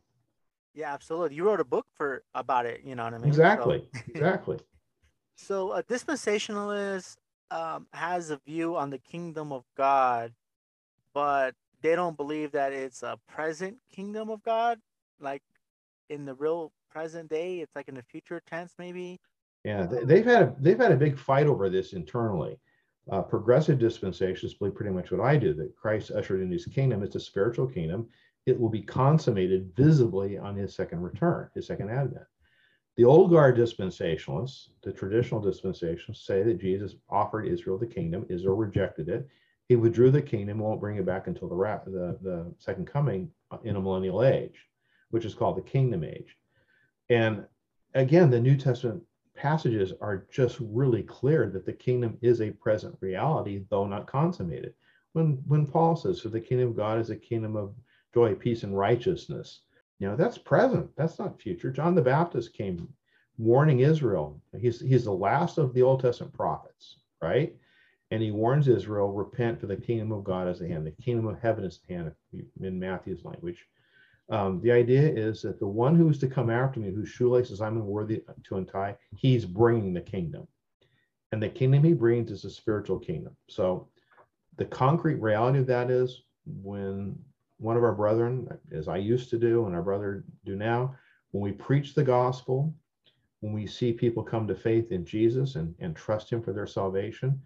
yeah, absolutely. You wrote a book for about it. You know what I mean? Exactly. So, exactly. [LAUGHS] so a dispensationalist um, has a view on the kingdom of God, but they don't believe that it's a present kingdom of God, like in the real present day. It's like in the future tense, maybe. Yeah, they, have had a, they've had a big fight over this internally. Uh, progressive dispensations believe pretty much what I do that Christ ushered in his kingdom. It's a spiritual kingdom it will be consummated visibly on his second return, his second advent. The old guard dispensationalists, the traditional dispensationalists, say that Jesus offered Israel the kingdom. Israel rejected it. He withdrew the kingdom, won't bring it back until the, the, the second coming in a millennial age, which is called the kingdom age. And again, the New Testament passages are just really clear that the kingdom is a present reality, though not consummated. When when Paul says, "For the kingdom of God is a kingdom of joy, peace, and righteousness. You know, that's present. That's not future. John the Baptist came warning Israel. He's he's the last of the Old Testament prophets, right? And he warns Israel, repent for the kingdom of God is at hand. The kingdom of heaven is at hand in Matthew's language. Um, the idea is that the one who is to come after me, whose shoelaces I'm unworthy to untie, he's bringing the kingdom. And the kingdom he brings is a spiritual kingdom. So the concrete reality of that is when one of our brethren, as I used to do and our brother do now, when we preach the gospel, when we see people come to faith in Jesus and, and trust him for their salvation,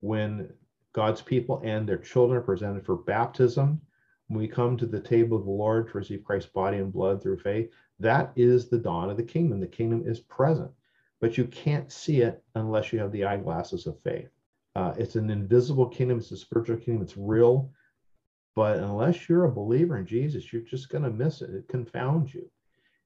when God's people and their children are presented for baptism, when we come to the table of the Lord to receive Christ's body and blood through faith, that is the dawn of the kingdom. The kingdom is present, but you can't see it unless you have the eyeglasses of faith. Uh, it's an invisible kingdom, it's a spiritual kingdom, it's real. But unless you're a believer in Jesus, you're just going to miss it. It confounds you.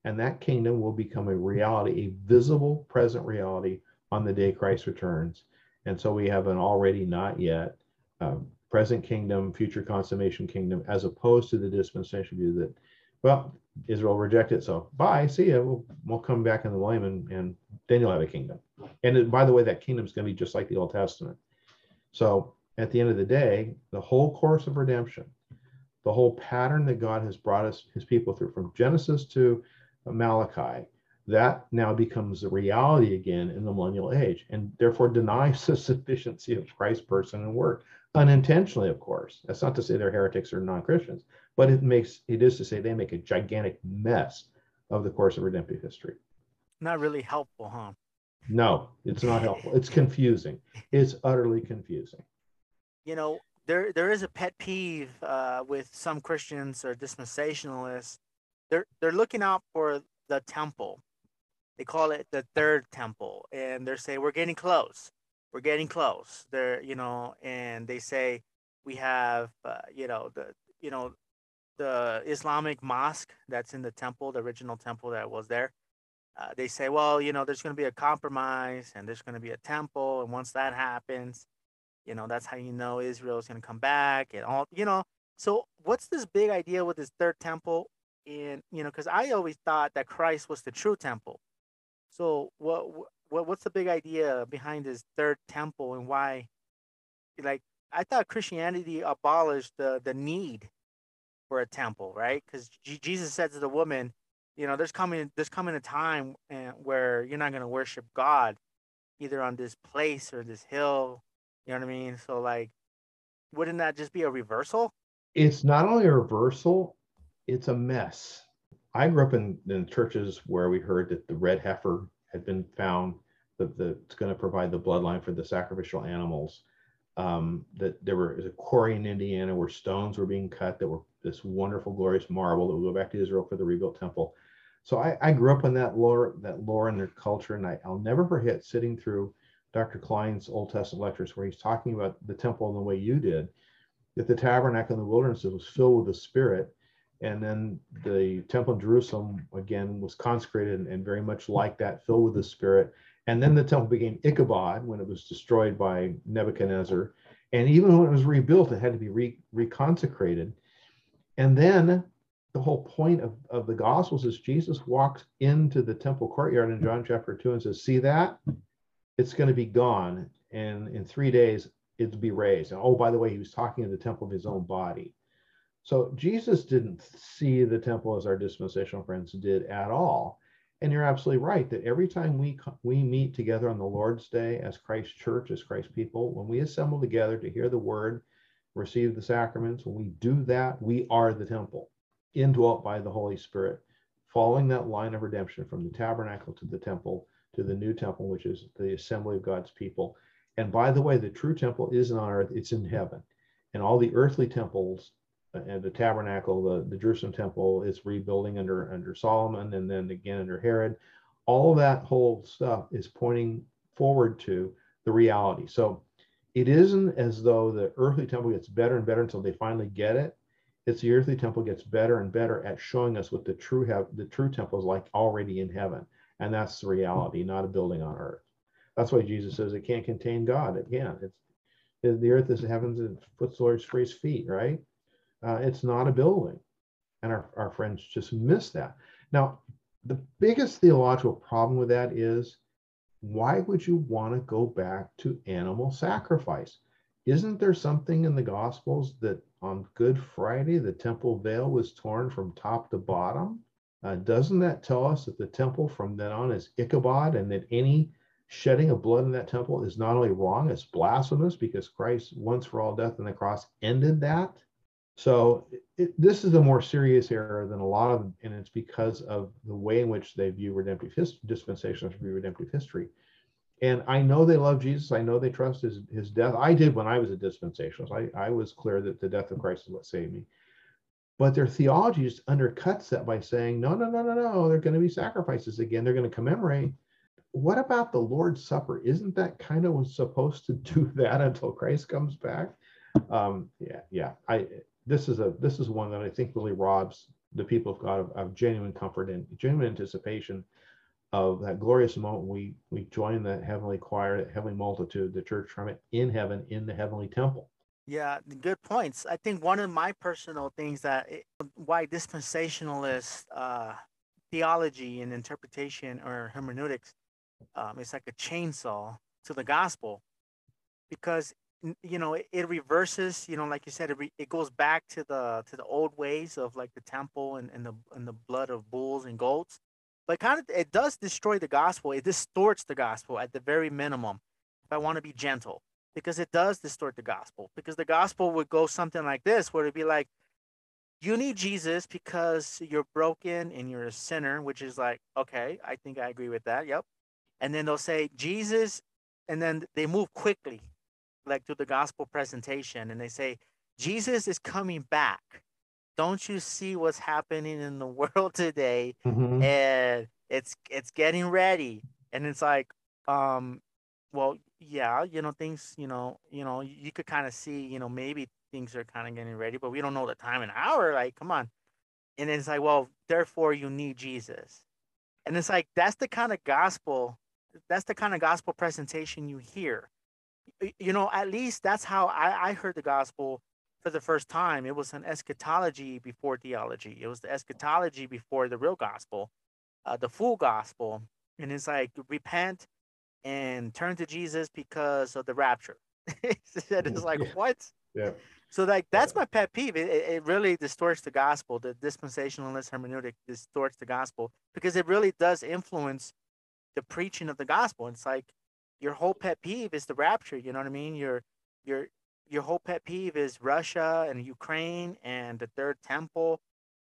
And that kingdom will become a reality, a visible present reality on the day Christ returns. And so we have an already not yet uh, present kingdom, future consummation kingdom, as opposed to the dispensation view that, well, Israel rejected. So bye, see ya. We'll, we'll come back in the millennium and, and then you'll have a kingdom. And it, by the way, that kingdom is going to be just like the Old Testament. So at the end of the day, the whole course of redemption, the whole pattern that God has brought us, his people through from Genesis to Malachi, that now becomes a reality again in the millennial age. And therefore denies [LAUGHS] the sufficiency of Christ's person and work. Unintentionally of course. That's not to say they're heretics or non-christians but it makes it is to say they make a gigantic mess of the course of redemptive history. Not really helpful huh? No it's not helpful. It's confusing. It's utterly confusing. You know there there is a pet peeve uh, with some Christians or dispensationalists. They're they're looking out for the temple. They call it the third temple, and they're saying we're getting close. We're getting close. They're you know, and they say we have uh, you know the you know the Islamic mosque that's in the temple, the original temple that was there. Uh, they say, well, you know, there's going to be a compromise and there's going to be a temple, and once that happens, you know, that's how you know Israel is going to come back and all, you know. So what's this big idea with this third temple? And, you know, because I always thought that Christ was the true temple. So what, what, what's the big idea behind this third temple and why, like I thought Christianity abolished the the need for a temple, right? Because G- Jesus said to the woman, you know, there's coming there's coming a time uh, where you're not gonna worship God, either on this place or this hill. You know what I mean? So like, wouldn't that just be a reversal? It's not only a reversal, it's a mess. I grew up in, in churches where we heard that the red heifer had been found that that's going to provide the bloodline for the sacrificial animals. Um, that there were a quarry in Indiana where stones were being cut that were this wonderful, glorious marble that would go back to Israel for the rebuilt temple. So I, I grew up in that lore, that lore and their culture, and I, I'll never forget sitting through Dr. Kline's Old Testament lectures where he's talking about the temple in the way you did, that the tabernacle in the wilderness was filled with the Spirit, and then the temple in Jerusalem again was consecrated and very much like that, filled with the Spirit. And then the temple became Ichabod when it was destroyed by Nebuchadnezzar. And even when it was rebuilt, it had to be re- reconsecrated. And then the whole point of, of the Gospels is Jesus walks into the temple courtyard in John chapter 2 and says, See that? It's going to be gone. And in three days, it'll be raised. And oh, by the way, he was talking in the temple of his own body. So Jesus didn't see the temple as our dispensational friends did at all. And you're absolutely right that every time we we meet together on the Lord's Day as Christ Church, as Christ people, when we assemble together to hear the word, receive the sacraments, when we do that, we are the temple, indwelt by the Holy Spirit, following that line of redemption from the tabernacle to the temple to the new temple, which is the assembly of God's people. And by the way, the true temple isn't on earth, it's in heaven. And all the earthly temples uh, and the tabernacle, the, the Jerusalem temple is rebuilding under under Solomon and then again under Herod. All that whole stuff is pointing forward to the reality. So it isn't as though the earthly temple gets better and better until they finally get it. It's the earthly temple gets better and better at showing us what the true have the true temple is like already in heaven. And that's the reality, not a building on earth. That's why Jesus says it can't contain God. It can't. It's the earth is the heavens and foot for his feet, right? Uh, it's not a building. And our, our friends just miss that. Now, the biggest theological problem with that is why would you want to go back to animal sacrifice? Isn't there something in the Gospels that on Good Friday the temple veil was torn from top to bottom? Uh, doesn't that tell us that the temple from then on is Ichabod and that any shedding of blood in that temple is not only wrong, it's blasphemous because Christ once for all death on the cross ended that? So it, this is a more serious error than a lot of, and it's because of the way in which they view redemptive history, dispensationalists view redemptive history. And I know they love Jesus. I know they trust his, his death. I did when I was a dispensationalist. I, I was clear that the death of Christ is what saved me. But their theology just undercuts that by saying, no, no, no, no, no, they're going to be sacrifices again. They're going to commemorate. What about the Lord's Supper? Isn't that kind of supposed to do [LAUGHS] that until Christ comes back? Um, yeah, yeah. I this is a this is one that I think really robs the people of God of, of genuine comfort and genuine anticipation of that glorious moment we we join the heavenly choir, the heavenly multitude, the church trumpet in heaven in the heavenly temple. Yeah, good points. I think one of my personal things that it, why dispensationalist uh, theology and interpretation or hermeneutics um, is like a chainsaw to the gospel, because you know it, it, reverses you know like you said it, re, it goes back to the to the old ways of like the temple and, and the and the blood of bulls and goats but kind of it does destroy the gospel it distorts the gospel at the very minimum if i want to be gentle because it does distort the gospel because the gospel would go something like this where it'd be like you need jesus because you're broken and you're a sinner which is like okay i think i agree with that yep. And then they'll say jesus and then they move quickly like to the gospel presentation and they say jesus is coming back. Don't you see what's happening in the [LAUGHS] world today? Mm-hmm. and it's it's getting ready. And it's like um well yeah you know things you know you know you could kind of see you know maybe things are kind of getting ready but we don't know the time and hour like come on and it's like well therefore you need jesus and it's like that's the kind of gospel that's the kind of gospel presentation you hear you know, at least that's how I, I heard the gospel for the first time. It was an eschatology before theology. It was the eschatology before the real gospel, uh, the full gospel. And it's like repent and turn to Jesus because of the rapture. [LAUGHS] it's mm, like Yeah. what? Yeah. So like that's my pet peeve. It, it it really distorts the gospel. The dispensationalist hermeneutic distorts the gospel because it really does influence the preaching of the gospel. It's like your whole pet peeve is the rapture. You know what I mean? Your your your whole pet peeve is Russia and Ukraine and the third temple,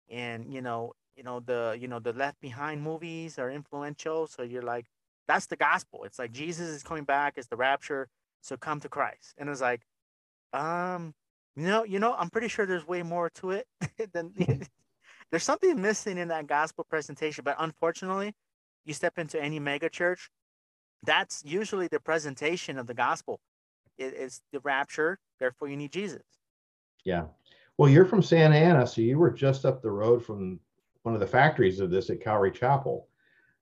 and you know you know the you know the Left Behind movies are influential. So you're like that's the gospel. It's like Jesus is coming back. It's the rapture. So come to Christ. And it's like, um, you know, you know, I'm pretty sure there's way more to it [LAUGHS] than [LAUGHS] [LAUGHS] there's something missing in that gospel presentation. But unfortunately, you step into any mega church, that's usually the presentation of the gospel. It is the rapture, therefore you need Jesus. Yeah. Well, you're from Santa Ana, so you were just up the road from one of the factories of this at Calvary Chapel.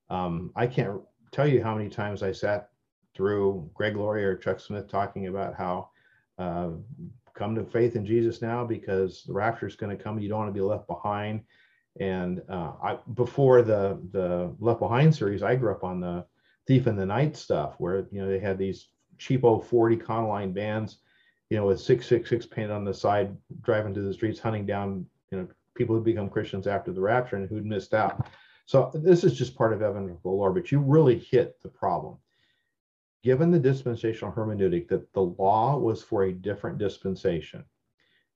Um, I can't tell you how many times I sat through Greg Laurie or Chuck Smith talking about how uh, come to faith in Jesus now because the rapture is going to come. You don't want to be left behind. And uh, I, before the the Left Behind series, I grew up on the Thief in the Night stuff, where you know they had these cheapo Ford Econoline bands you know, with 666 painted on the side, driving through the streets, hunting down, you know, people who'd become Christians after the rapture and who'd missed out. So this is just part of evangelical lore, but you really hit the problem. Given the dispensational hermeneutic that the law was for a different dispensation,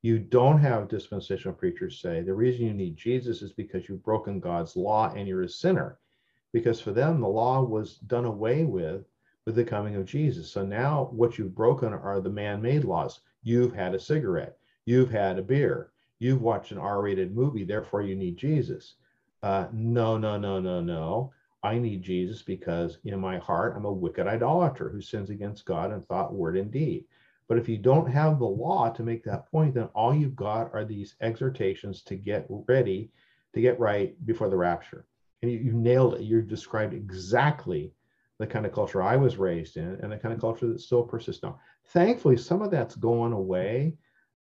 you don't have dispensational preachers say the reason you need Jesus is because you've broken God's law and you're a sinner. Because for them, the law was done away with with the coming of Jesus. So now what you've broken are the man made laws. You've had a cigarette, you've had a beer, you've watched an R rated movie, therefore you need Jesus. Uh, no, no, no, no, no. I need Jesus because in my heart, I'm a wicked idolater who sins against God in thought, word, and deed. But if you don't have the law to make that point, then all you've got are these exhortations to get ready, to get right before the rapture. And you, you nailed it. You described exactly the kind of culture I was raised in and the kind of culture that still persists now. Thankfully, some of that's going away,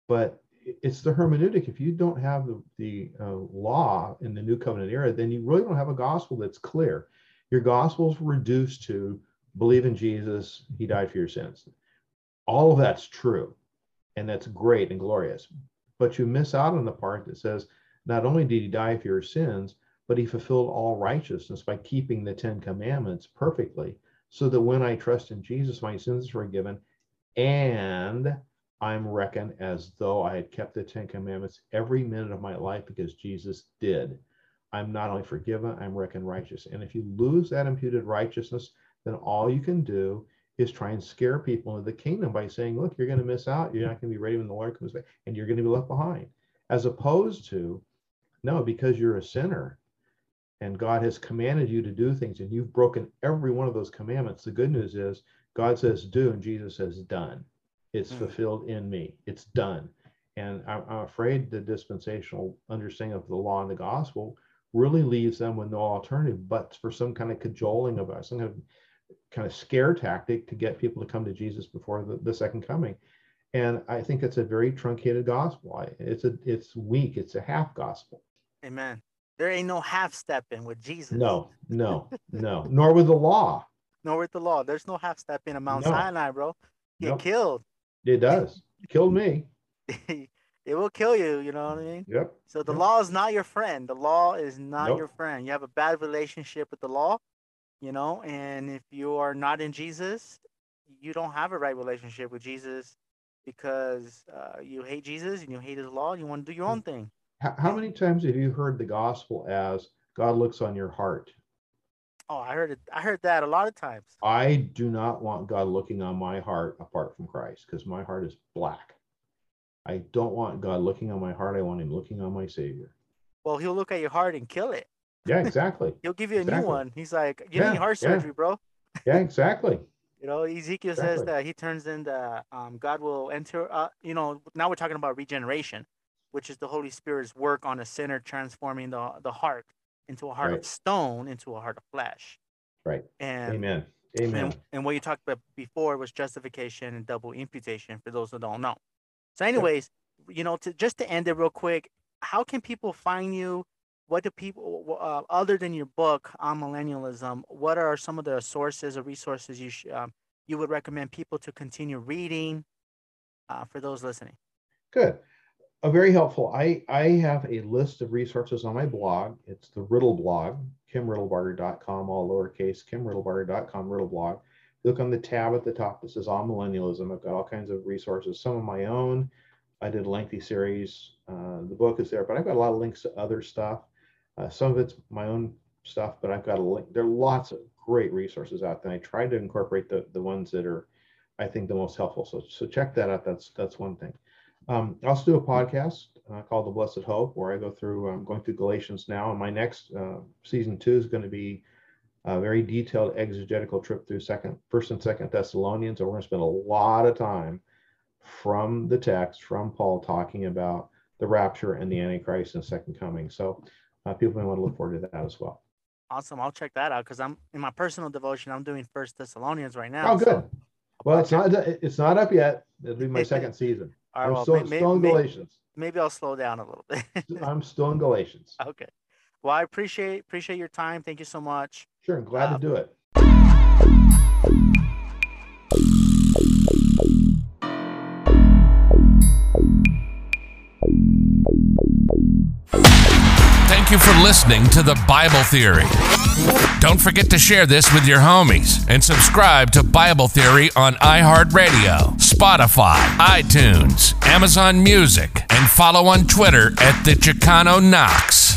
but it's the hermeneutic. If you don't have the, the uh, law in the new covenant era, then you really don't have a gospel that's clear. Your gospel's reduced to believe in Jesus, he died for your sins. All of that's true, and that's great and glorious. But you miss out on the part that says, not only did he die for your sins, but he fulfilled all righteousness by keeping the Ten Commandments perfectly, so that when I trust in Jesus, my sins are forgiven, and I'm reckoned as though I had kept the Ten Commandments every minute of my life because Jesus did. I'm not only forgiven, I'm reckoned righteous. And if you lose that imputed righteousness, then all you can do is try and scare people into the kingdom by saying, look, you're going to miss out. You're not going to be ready when the Lord comes back, and you're going to be left behind. As opposed to, no, because you're a sinner and God has commanded you to do things and you've broken every one of those commandments. The good news is God says do and Jesus says done. It's Mm. fulfilled in me. It's done. And I'm, I'm afraid the dispensational understanding of the law and the gospel really leaves them with no alternative but for some kind of cajoling of us, some kind of kind of scare tactic to get people to come to Jesus before the, the second coming. And I think it's a very truncated gospel. I- It's a it's weak. It's a half gospel. Amen. There ain't no half stepping with Jesus. No, no, no. Nor with the law. [LAUGHS] Nor with the law. There's no half stepping in Mount No. Sinai, bro. Get Nope. killed. It does. It Killed me. [LAUGHS] it will kill you. You know what I mean? Yep. So the Yep. law is not your friend. The law is not Nope. your friend. You have a bad relationship with the law, you know, and if you are not in Jesus, you don't have a right relationship with Jesus because uh, you hate Jesus and you hate his law. You want to do your own thing. How, how many times have you heard the gospel as God looks on your heart? Oh, I heard it. I heard that a lot of times. I do not want God looking on my heart apart from Christ because my heart is black. I don't want God looking on my heart. I want him looking on my Savior. Well, he'll look at your heart and kill it. Yeah, exactly. [LAUGHS] He'll give you a new one. He's like, you Yeah, need heart yeah. surgery, bro. [LAUGHS] Yeah, exactly. You know, Ezekiel says that he turns in the um, God will enter. Uh, you know, now we're talking about regeneration, which is the Holy Spirit's work on a sinner, transforming the the heart into a heart Right. of stone into a heart of flesh. Right. And Amen. Amen. and, and what you talked about before was justification and double imputation for those who don't know. So, anyways, you know, to just to end it real quick, how can people find you? What do people, uh, other than your book on millennialism, what are some of the sources or resources you sh- um, you would recommend people to continue reading uh, for those listening? Good. Uh, very helpful. I, I have a list of resources on my blog. It's the Riddle blog, kimriddlebarger.com, all lowercase, kimriddlebarger.com, Riddle blog. Look on the tab at the top that says Amillennialism. I've got all kinds of resources, some of my own. I did a lengthy series. Uh, the book is there, but I've got a lot of links to other stuff. Uh, some of it's my own stuff, but I've got a link. There are lots of great resources out there. I tried to incorporate the, the ones that are, I think, the most helpful. So, so check that out. That's that's one thing. Um, I also do a podcast uh, called The Blessed Hope, where I go through, I'm going through Galatians now, and my next uh, season two is going to be a very detailed exegetical trip through second, first and second Thessalonians. And we're going to spend a lot of time from the text, from Paul, talking about the rapture and the Antichrist and second coming. So uh, people may want to look forward to that as well. Awesome. I'll check that out because I'm in my personal devotion. I'm doing First Thessalonians right now. Oh, good. So well, it's not it's not up yet. It'll be my [LAUGHS] second season. All right, I'm well, still, may, may, Galatians. Maybe I'll slow down a little bit. [LAUGHS] I'm still in Galatians. Okay. Well, I appreciate appreciate your time. Thank you so much. Sure, I'm glad to uh, do it. Thank you for listening to the Bible Theory. Don't forget to share this with your homies and subscribe to Bible Theory on iHeartRadio, Spotify, iTunes, Amazon Music, and follow on Twitter at the Chicano Knox.